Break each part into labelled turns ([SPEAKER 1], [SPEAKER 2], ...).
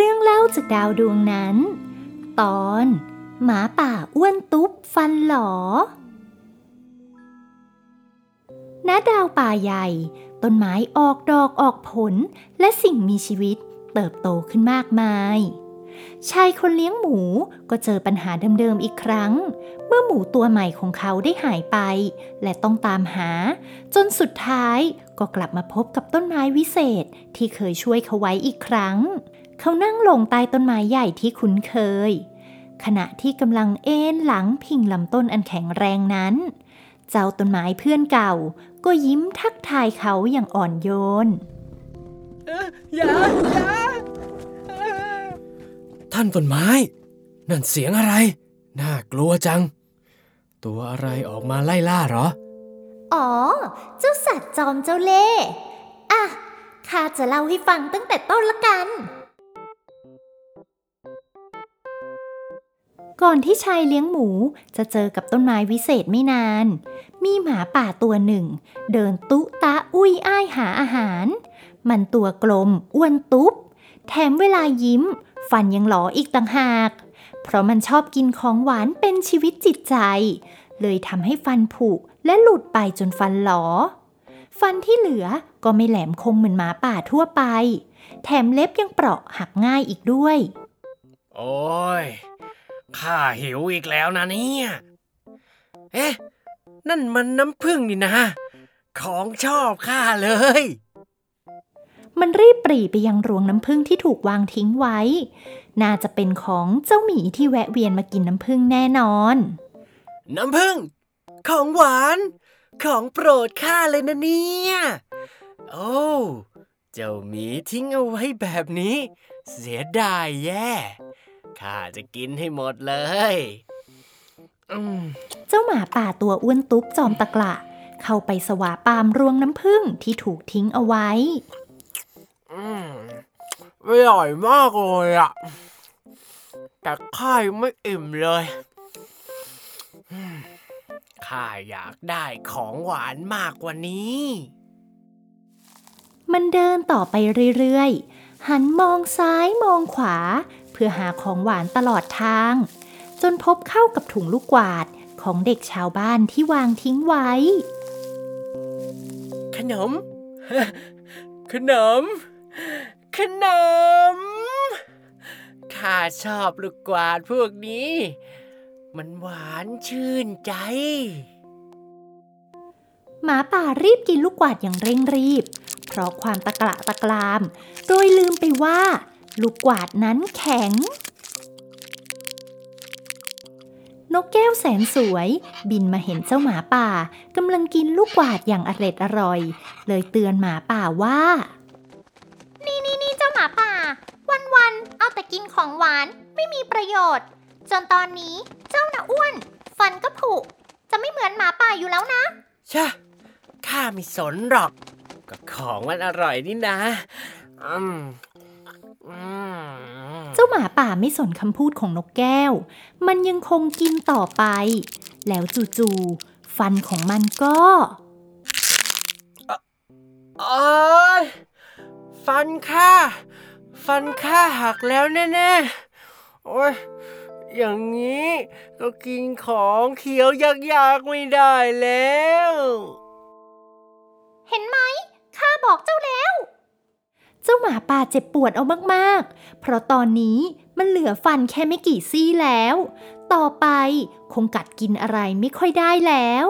[SPEAKER 1] เรื่องเล่าจากดาวดวงนั้น ตอน หมาป่าอ้วนตุ๊บฟันหลอณดาวป่าใหญ่ ต้นไม้ออกดอกออกผล และสิ่งมีชีวิตเติบโตขึ้นมากมาย ชายคนเลี้ยงหมูก็เจอปัญหาเดิมๆอีกครั้ง เมื่อหมูตัวใหม่ของเขาได้หายไป และต้องตามหา จนสุดท้ายก็กลับมาพบกับต้นไม้วิเศษที่เคยช่วยเขาไว้อีกครั้ง เขานั่งลงใต้ต้นไม้ใหญ่ที่คุ้นเคย ขณะที่กำลังเอนหลังพิงลำต้นอันแข็งแรงนั้น เจ้าต้นไม้เพื่อนเก่า ก็ยิ้มทักทายเขาอย่างอ่อนโยน
[SPEAKER 2] อย่าอย่า
[SPEAKER 3] ท่านต้นไม้ นั่นเสียงอะไร น่ากลัวจัง ตัวอะไรออกมาไล่ล่าเหรอ
[SPEAKER 1] อ๋อ เจ้าสัตว์จอมเจ้าเล่ห์อะข้าจะเล่าให้ฟังตั้งแต่ต้นละกัน ก่อนที่ชายเลี้ยงหมูจะเจอกับต้นไม้วิเศษไม่นาน มีหมาป่าตัวหนึ่ง เดินตุตะอุ้ยอ้ายหาอาหาร มันตัวกลมอ้วนตุ๊บ แถมเวลายิ้ม ฟันยังหลออีกต่างหาก เพราะมันชอบกินของหวานเป็นชีวิตจิตใจ เลยทำให้ฟันผุและหลุดไปจนฟันหลอ ฟันที่เหลือก็ไม่แหลมคมเหมือนหมาป่าทั่วไป แถมเล็บยังเปราะหักง่ายอีกด้วย
[SPEAKER 3] โอ้ย ข้าหิวอีกแล้วนะเนี่ย เอ๊ะ นั่นมันน้ำผึ้งนี่นะ ของชอบข้าเลย
[SPEAKER 1] มันรีบปรีไปยังรวงน้ำผึ้งที่ถูกวางทิ้งไว้ น่าจะเป็นของเจ้าหมีที่แวะเวียนมากินน้ำผึ้งแน่นอน
[SPEAKER 3] น้ำผึ้งของหวาน ของโปรดข้าเลยนะเนี่ย โอ้เจ้าหมีทิ้งเอาไว้แบบนี้ เสียดายแย่ ข้าจะกินให้หมดเลยอืม
[SPEAKER 1] เจ้าหมาป่าตัวอ้วนตุ๊บจอมตะกละเข้าไปสวาปามรวงน้ำผึ้งที่ถูกทิ้งเอาไว้
[SPEAKER 3] อืมอร่อยมากเลยอะแต่ข้ายังไม่อิ่มเลยอืมข้าอยากได้ของหวานมากกว่านี้
[SPEAKER 1] มันเดินต่อไปเรื่อยๆ หันมองซ้ายมองขวาเพื่อหาของหวานตลอดทาง จนพบเข้ากับถุงลูกกวาดของเด็กชาวบ้านที่วางทิ้งไว้
[SPEAKER 3] ขนม ขนม ขนม ข้าชอบลูกกวาดพวกนี้ มันหวานชื่นใจ
[SPEAKER 1] หมาป่ารีบกินลูกกวาดอย่างเร่งรีบ เพราะความตะกละตะกราม โดยลืมไปว่า ลูกกวาดนั้นแข็ง นกแก้วแสนสวย บินมาเห็นเจ้าหมาป่ากำลังกินลูกกวาดอย่างอร็ดอร่อย เลยเตือนหมาป่าว่า
[SPEAKER 4] นี่นี่นี่เจ้าหมาป่า วันวันๆเอาแต่กินของหวานไม่มีประโยชน์ จนตอนนี้เจ้าน่ะอ้วน ฟันก็ผุ จะไม่เหมือนหมาป่าอยู่แล้วนะ
[SPEAKER 3] ชะข้าไม่สนหรอก ก็ของมันอร่อยนี่นะ อืมอืม
[SPEAKER 1] เจ้าหมาป่าไม่สนคำพูดของนกแก้ว มันยังคงกินต่อไป แล้วจู่ๆฟันของมันก็
[SPEAKER 3] โอ๊ยฟันข้าฟันข้าหักแล้วแน่ๆ โอ๊ยอย่างนี้ก็กินของเขียวยากๆไม่ได้แล้ว
[SPEAKER 4] เห็นไหมข้าบอกเจ้าแล้ว
[SPEAKER 1] เจ้าหมาป่าเจ็บปวดเอามากๆ เพราะตอนนี้มันเหลือฟันแค่ไม่กี่ซี่แล้ว ต่อไปคงกัดกินอะไรไม่ค่อยได้แล้ว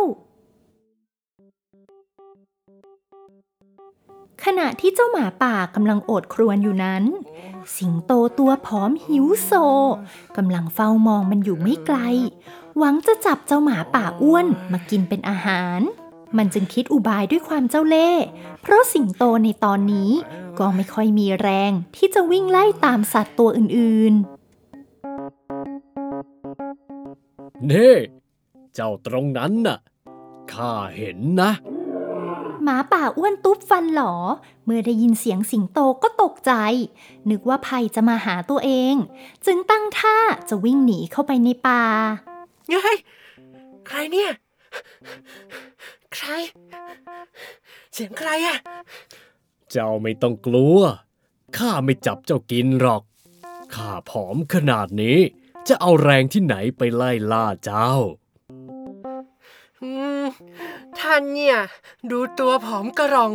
[SPEAKER 1] ขณะที่เจ้าหมาป่ากำลังโอดครวญอยู่นั้น สิงโตตัวผอมหิวโซกำลังเฝ้ามองมันอยู่ไม่ไกล หวังจะจับเจ้าหมาป่าอ้วนมากินเป็นอาหาร มันจึงคิดอุบายด้วยความเจ้าเล่ห์ เพราะสิงโตในตอนนี้ก็ไม่ค่อยมีแรงที่จะวิ่งไล่ตามสัตว์ตัวอื่น
[SPEAKER 2] นี่ เจ้าตรงนั้นน่ะ ข้าเห็นนะ
[SPEAKER 1] ๆหมาป่าอ้วนตุ๊บฟันหลอ เมื่อได้ยินเสียงสิงโตก็ตกใจ นึกว่าภัยจะมาหาตัวเอง จึงตั้งท่าจะวิ่งหนีเข้าไปในป่า
[SPEAKER 3] เฮ้ยใครเนี่ย ใคร เสียงใครอะ
[SPEAKER 2] เจ้าไม่ต้องกลัว ข้าไม่จับเจ้ากินหรอก ข้าผอมขนาดนี้ จะเอาแรงที่ไหนไปไล่ล่าเจ้า
[SPEAKER 3] อืมท่านเนี่ย ดูตัวผอมกระรอง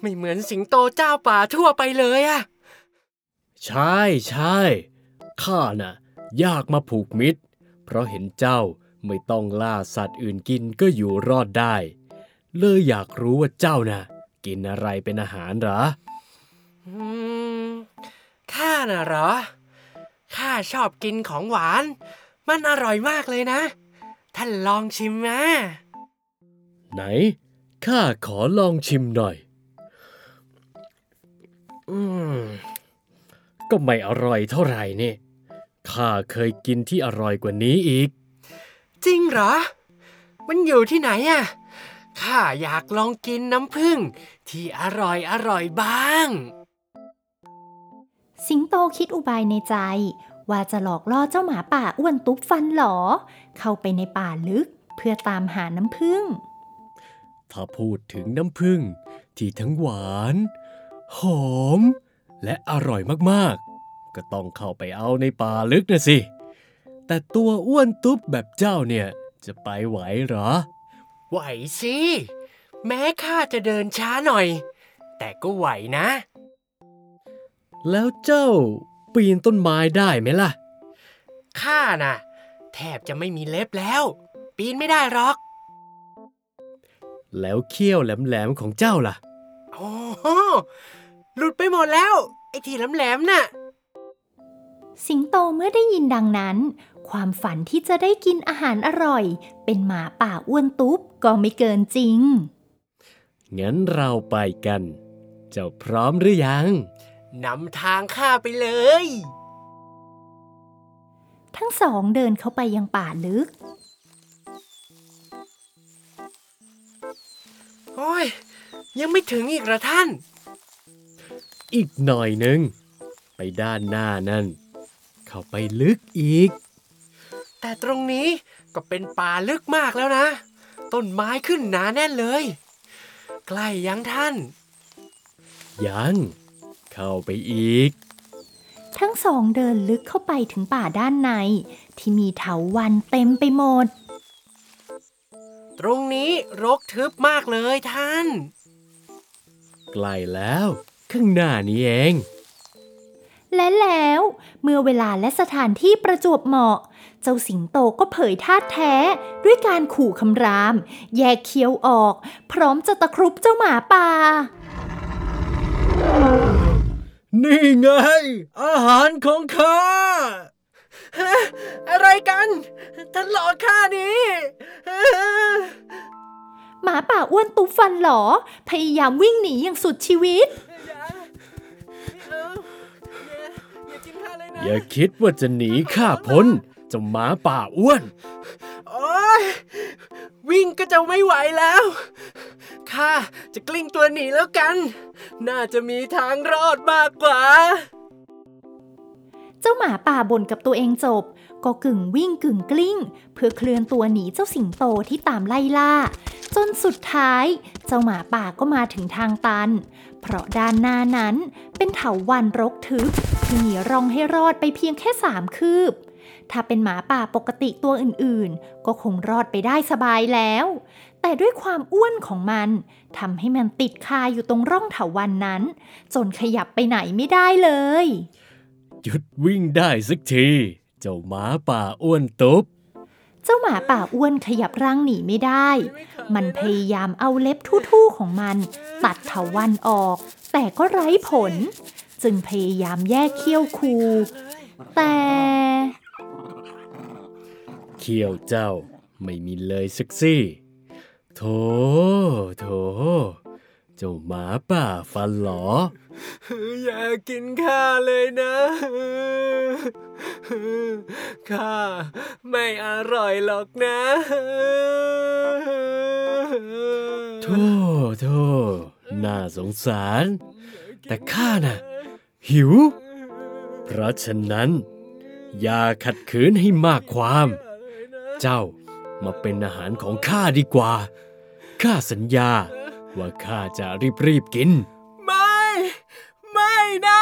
[SPEAKER 3] ไม่เหมือนสิงโตเจ้าป่าทั่วไปเลยอะ
[SPEAKER 2] ใช่ใช่ข้าน่ะอยากมาผูกมิตร เพราะเห็นเจ้า ไม่ต้องล่าสัตว์อื่นกินก็อยู่รอดได้ เลยอยากรู้ว่าเจ้าน่ะ กินอะไรเป็นอาหารเหรอ
[SPEAKER 3] อืมข้าน่ะเหรอ ข้าชอบกินของหวาน มันอร่อยมากเลยนะ ท่านลองชิมนะ
[SPEAKER 2] ไหน ข้าขอลองชิมหน่อย อืม ก็ไม่อร่อยเท่าไหร่นี่ ข้าเคยกินที่อร่อยกว่านี้อีก
[SPEAKER 3] จริงเหรอ มันอยู่ที่ไหนอะข้าอยากลองกินน้ำผึ้งที่อร่อยอร่อยบ้าง
[SPEAKER 1] สิงโตคิดอุบายในใจ ว่าจะหลอกล่อเจ้าหมาป่าอ้วนตุ๊บฟันหลอ เข้าไปในป่าลึกเพื่อตามหาน้ำผึ้ง
[SPEAKER 2] ถ้าพูดถึงน้ำผึ้งที่ทั้งหวาน หอม และอร่อยมากๆ ก็ต้องเข้าไปเอาในป่าลึกนะสิ แต่ตัวอ้วนตุ๊บแบบเจ้าเนี่ย จะไปไหวเหรอ
[SPEAKER 3] ไหวสิ แม้ข้าจะเดินช้าหน่อย แต่ก็ไหวนะ
[SPEAKER 2] แล้วเจ้าปีนต้นไม้ได้ไหมล่ะ
[SPEAKER 3] ข้าน่ะ แทบจะไม่มีเล็บแล้ว ปีนไม่ได้หรอก
[SPEAKER 2] แล้วเขี้ยวแหลมๆของเจ้าล่ะ
[SPEAKER 3] โอ้โหหลุดไปหมดแล้ว ไอ้ที่แหลมๆน่ะ
[SPEAKER 1] สิงโตเมื่อได้ยินดังนั้น ความฝันที่จะได้กินอาหารอร่อย เป็นหมาป่าอ้วนตุ๊บก็ไม่เกินจริง
[SPEAKER 2] งั้นเราไปกัน เจ้าพร้อมหรือยัง
[SPEAKER 3] นำทางข้าไปเลย
[SPEAKER 1] ทั้งสองเดินเข้าไปยังป่าลึก
[SPEAKER 3] โอ้ย ยังไม่ถึงอีกเหรอท่าน
[SPEAKER 2] อีกหน่อยหนึ่งไปด้านหน้านั่น เข้าไปลึกอีก
[SPEAKER 3] แต่ตรงนี้ก็เป็นป่าลึกมากแล้วนะ ต้นไม้ขึ้นหนาแน่นเลย ใกล้ยังท่าน
[SPEAKER 2] ยัง เข้าไปอีก
[SPEAKER 1] ทั้งสองเดินลึกเข้าไปถึงป่าด้านใน ที่มีเถาวันเต็มไปหมด
[SPEAKER 3] ตรงนี้รกทึบมากเลยท่าน
[SPEAKER 2] ใกล้แล้ว ข้างหน้านี้เอง
[SPEAKER 1] และแล้ว เมื่อเวลาและสถานที่ประจวบเหมาะ เจ้าสิงโตก็เผยท่าแท้ ด้วยการขู่คำราม แยกเคี้ยวออก พร้อมจะตะครุบเจ้าหมาป่า
[SPEAKER 2] นี่ไง อาหารของข้า
[SPEAKER 3] อะไรกันท่านหลอกข้านี้
[SPEAKER 1] หมาป่าอ้วนตุบฟันหลอพยายามวิ่งหนีอย่างสุดชีวิต
[SPEAKER 2] อย่าคิดว่าจะหนีข้าพ้นเจะหมาป่าอ้วน
[SPEAKER 3] โอ๊ยวิ่งก็จะไม่ไหวแล้ว ข้าจะกลิ้งตัวหนีแล้วกัน น่าจะมีทางรอดมากกว่า
[SPEAKER 1] เจ้าหมาป่าบ่นกับตัวเองจบ ก็กึ่งวิ่งกึ่งกลิ้ง เพื่อเคลื่อนตัวหนีเจ้าสิงโตที่ตามไล่ล่า จนสุดท้าย เจ้าหมาป่าก็มาถึงทางตัน เพราะด้านหน้านั้นเป็นเถาวันรกทึบ ที่มีร่องให้รอดไปเพียงแค่สามคืบ ถ้าเป็นหมาป่าปกติตัวอื่นๆ ก็คงรอดไปได้สบายแล้ว แต่ด้วยความอ้วนของมันทำให้มันติดคาอยู่ตรงร่องเถาวันนั้น จนขยับไปไหนไม่ได้เลย
[SPEAKER 2] หยุดวิ่งได้สักที เจ้าหมาป่าอ้วนตุ๊บ
[SPEAKER 1] เจ้าหมาป่าอ้วนขยับร่างหนีไม่ได้ มันพยายามเอาเล็บทู่ๆของมัน ตัดเถาวันออก แต่ก็ไร้ผล จึงพยายามแยกเขี้ยวคู แต่
[SPEAKER 2] เขี้ยวเจ้าไม่มีเลยสักซี่ โถ โถ เจ้าหมาป่าฟันหลอ
[SPEAKER 3] อย่ากินข้าเลยนะ ข้าไม่อร่อยหรอกนะ
[SPEAKER 2] โธ่โธ่น่าสงสาร แต่ข้าน่ะ หิว เพราะฉะนั้น อย่าขัดขืนให้มากความ เจ้ามาเป็นอาหารของข้าดีกว่า ข้าสัญญาว่าข้าจะรีบๆกิน
[SPEAKER 3] ไม่ ไม่นะ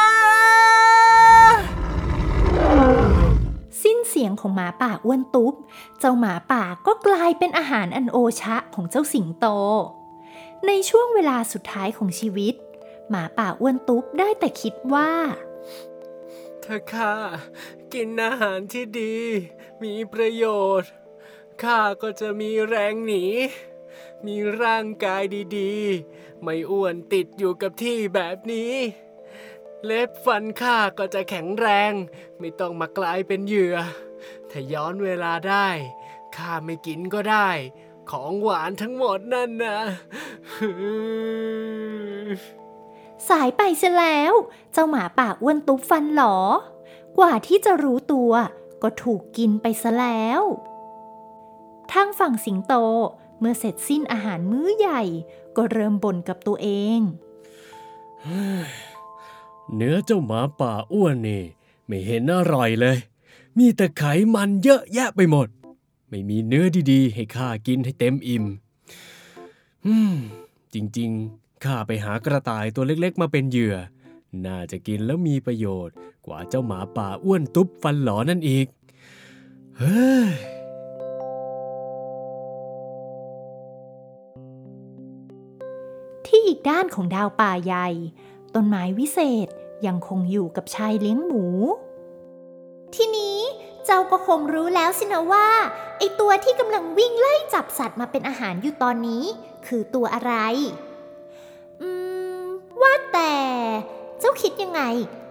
[SPEAKER 1] ของหมาป่าอ้วนตุ๊บ เจ้าหมาป่าก็กลายเป็นอาหารอันโอชะของเจ้าสิงโต ในช่วงเวลาสุดท้ายของชีวิต หมาป่าอ้วนตุ๊บได้แต่คิดว่า
[SPEAKER 3] ถ้าข้ากินอาหารที่ดี มีประโยชน์ข้าก็จะมีแรงหนี มีร่างกายดีๆ ไม่อ้วนติดอยู่กับที่แบบนี้ เล็บฟันข้าก็จะแข็งแรง ไม่ต้องมากลายเป็นเหยื่อ ถ้าย้อนเวลาได้ข้าไม่กินก็ได้ ของหวานทั้งหมดนั่นนะ
[SPEAKER 1] สายไปเสียแล้ว เจ้าหมาป่าอ้วนตุ๊บฟันหลอ กว่าที่จะรู้ตัวก็ถูกกินไปซะแล้ว ทางฝั่งสิงโตเมื่อเสร็จสิ้นอาหารมื้อใหญ่ ก็เริ่มบ่นกับตัวเอง
[SPEAKER 2] เนื้อเจ้าหมาป่าอ้วนนี่ ไม่เห็นอร่อยเลย มีแต่ไขมันเยอะแยะไปหมด ไม่มีเนื้อดีๆ ให้ข้ากินให้เต็มอิ่มอืมจริงๆ ข้าไปหากระต่ายตัวเล็กๆ มาเป็นเหยื่อ น่าจะกินแล้วมีประโยชน์ กว่าเจ้าหมาป่าอ้วนตุ๊บฟันหลอนั่นอีก เฮ้ย
[SPEAKER 1] ที่อีกด้านของดาวป่าใหญ่ ต้นไม้วิเศษยังคงอยู่กับชายเลี้ยงหมู
[SPEAKER 4] ทีนี้เจ้าก็คงรู้แล้วสินะว่า ไอตัวที่กำลังวิ่งไล่จับสัตว์มาเป็นอาหารอยู่ตอนนี้ คือตัวอะไร เจ้าคิดยังไง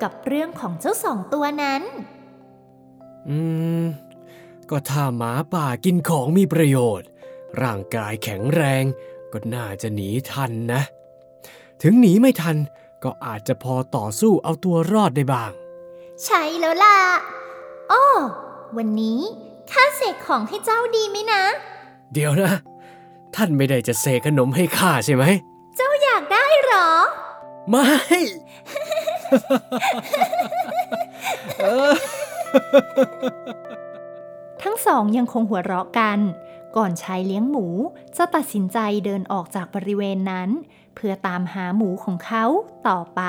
[SPEAKER 4] กับเรื่องของเจ้าสองตัวนั้น
[SPEAKER 2] อืม ก็ถ้าหมาป่ากินของมีประโยชน์ ร่างกายแข็งแรง ก็น่าจะหนีทันนะ ถึงหนีไม่ทันก็อาจจะพอต่อสู้เอาตัวรอดได้บ้าง
[SPEAKER 4] ใช่แล้วล่ะอ้อวันนี้ข้าเสกของให้เจ้าดีไหมนะ
[SPEAKER 2] เดี๋ยวนะ ท่านไม่ได้จะเสกขนมให้ข้าใช่ไหม
[SPEAKER 4] เจ้าอยากได้เหรอ
[SPEAKER 2] ไม่
[SPEAKER 1] ทั้งสองยังคงหัวเราะกัน ก่อนชายเลี้ยงหมู จะตัดสินใจเดินออกจากบริเวณนั้น เพื่อตามหาหมูของเขาต่อไป